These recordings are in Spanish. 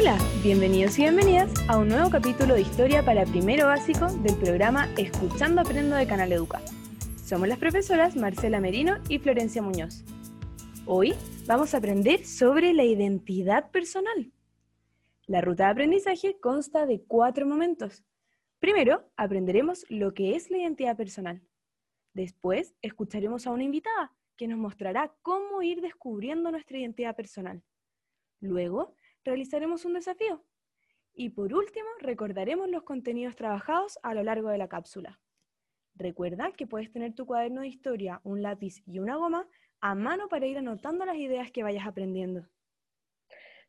Hola, bienvenidos y bienvenidas a un nuevo capítulo de Historia para Primero Básico del programa Escuchando Aprendo de Canal Educa. Somos las profesoras Marcela Merino y Florencia Muñoz. Hoy vamos a aprender sobre la identidad personal. La ruta de aprendizaje consta de cuatro momentos. Primero, aprenderemos lo que es la identidad personal. Después, escucharemos a una invitada que nos mostrará cómo ir descubriendo nuestra identidad personal. Luego, realizaremos un desafío. Y por último, recordaremos los contenidos trabajados a lo largo de la cápsula. Recuerda que puedes tener tu cuaderno de historia, un lápiz y una goma a mano para ir anotando las ideas que vayas aprendiendo.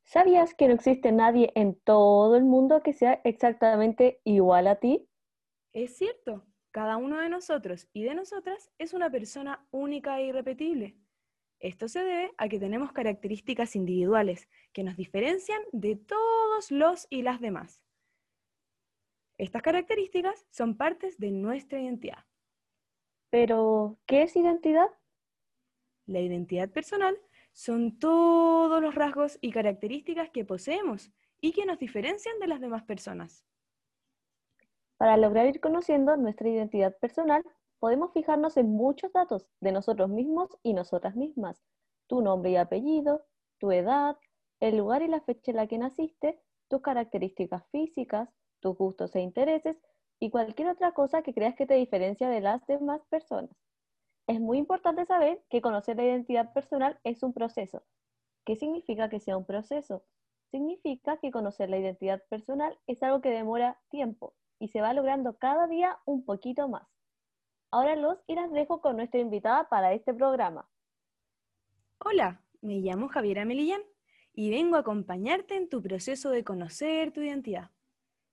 ¿Sabías que no existe nadie en todo el mundo que sea exactamente igual a ti? Es cierto, cada uno de nosotros y de nosotras es una persona única e irrepetible. Esto se debe a que tenemos características individuales que nos diferencian de todos los y las demás. Estas características son partes de nuestra identidad. Pero, ¿qué es identidad? La identidad personal son todos los rasgos y características que poseemos y que nos diferencian de las demás personas. Para lograr ir conociendo nuestra identidad personal, podemos fijarnos en muchos datos de nosotros mismos y nosotras mismas. Tu nombre y apellido, tu edad, el lugar y la fecha en la que naciste, tus características físicas, tus gustos e intereses y cualquier otra cosa que creas que te diferencia de las demás personas. Es muy importante saber que conocer la identidad personal es un proceso. ¿Qué significa que sea un proceso? Significa que conocer la identidad personal es algo que demora tiempo y se va logrando cada día un poquito más. Ahora los y las dejo con nuestra invitada para este programa. Hola, me llamo Javiera Melillán y vengo a acompañarte en tu proceso de conocer tu identidad.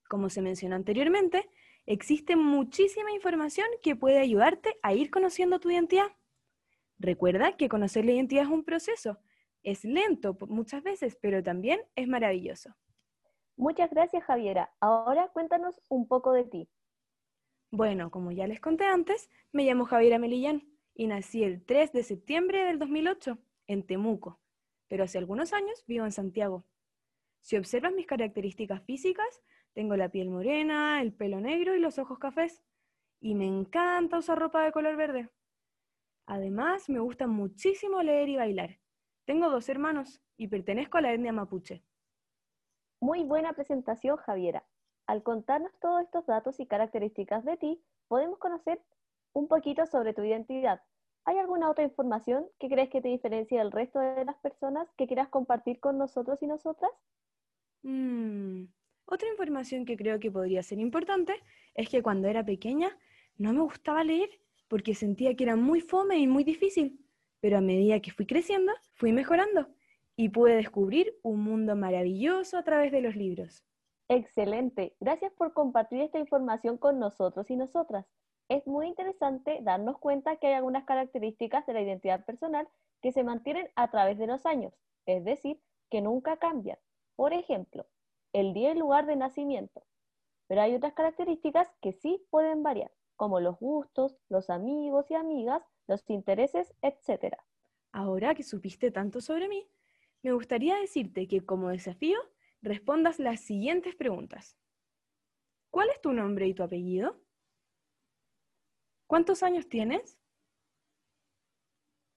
Como se mencionó anteriormente, existe muchísima información que puede ayudarte a ir conociendo tu identidad. Recuerda que conocer la identidad es un proceso. Es lento muchas veces, pero también es maravilloso. Muchas gracias, Javiera. Ahora cuéntanos un poco de ti. Bueno, como ya les conté antes, me llamo Javiera Melillán y nací el 3 de septiembre del 2008 en Temuco, pero hace algunos años vivo en Santiago. Si observas mis características físicas, tengo la piel morena, el pelo negro y los ojos cafés, y me encanta usar ropa de color verde. Además, me gusta muchísimo leer y bailar. Tengo dos hermanos y pertenezco a la etnia mapuche. Muy buena presentación, Javiera. Al contarnos todos estos datos y características de ti, podemos conocer un poquito sobre tu identidad. ¿Hay alguna otra información que crees que te diferencia del resto de las personas que quieras compartir con nosotros y nosotras? Mm, otra información que creo que podría ser importante es que cuando era pequeña no me gustaba leer porque sentía que era muy fome y muy difícil, pero a medida que fui creciendo, fui mejorando y pude descubrir un mundo maravilloso a través de los libros. Excelente. Gracias por compartir esta información con nosotros y nosotras. Es muy interesante darnos cuenta que hay algunas características de la identidad personal que se mantienen a través de los años, es decir, que nunca cambian. Por ejemplo, el día y lugar de nacimiento. Pero hay otras características que sí pueden variar, como los gustos, los amigos y amigas, los intereses, etc. Ahora que supiste tanto sobre mí, me gustaría decirte que como desafío respondas las siguientes preguntas. ¿Cuál es tu nombre y tu apellido? ¿Cuántos años tienes?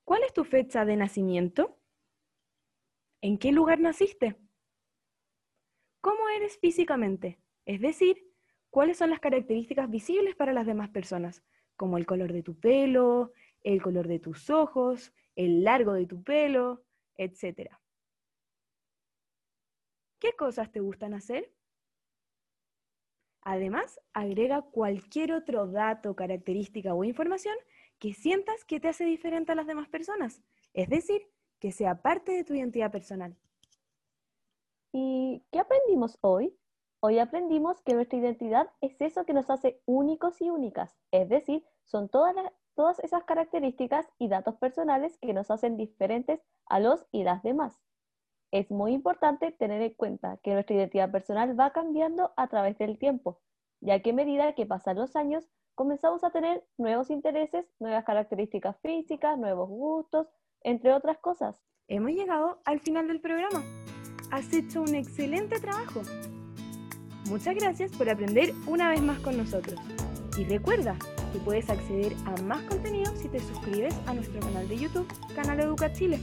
¿Cuál es tu fecha de nacimiento? ¿En qué lugar naciste? ¿Cómo eres físicamente? Es decir, ¿cuáles son las características visibles para las demás personas? Como el color de tu pelo, el color de tus ojos, el largo de tu pelo, etc. ¿Qué cosas te gustan hacer? Además, agrega cualquier otro dato, característica o información que sientas que te hace diferente a las demás personas, es decir, que sea parte de tu identidad personal. ¿Y qué aprendimos hoy? Hoy aprendimos que nuestra identidad es eso que nos hace únicos y únicas, es decir, son todas, todas esas características y datos personales que nos hacen diferentes a los y las demás es muy importante tener en cuenta que nuestra identidad personal va cambiando a través del tiempo, ya que a medida que pasan los años, comenzamos a tener nuevos intereses, nuevas características físicas, nuevos gustos, entre otras cosas. Hemos llegado al final del programa. has hecho un excelente trabajo. Muchas gracias por aprender una vez más con nosotros. Y recuerda que puedes acceder a más contenido si te suscribes a nuestro canal de YouTube, Canal Educa Chile.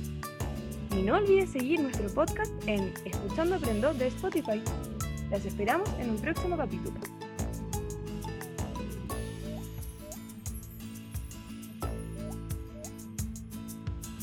Y no olvides seguir nuestro podcast en Escuchando Aprendo de Spotify. Las esperamos en un próximo capítulo.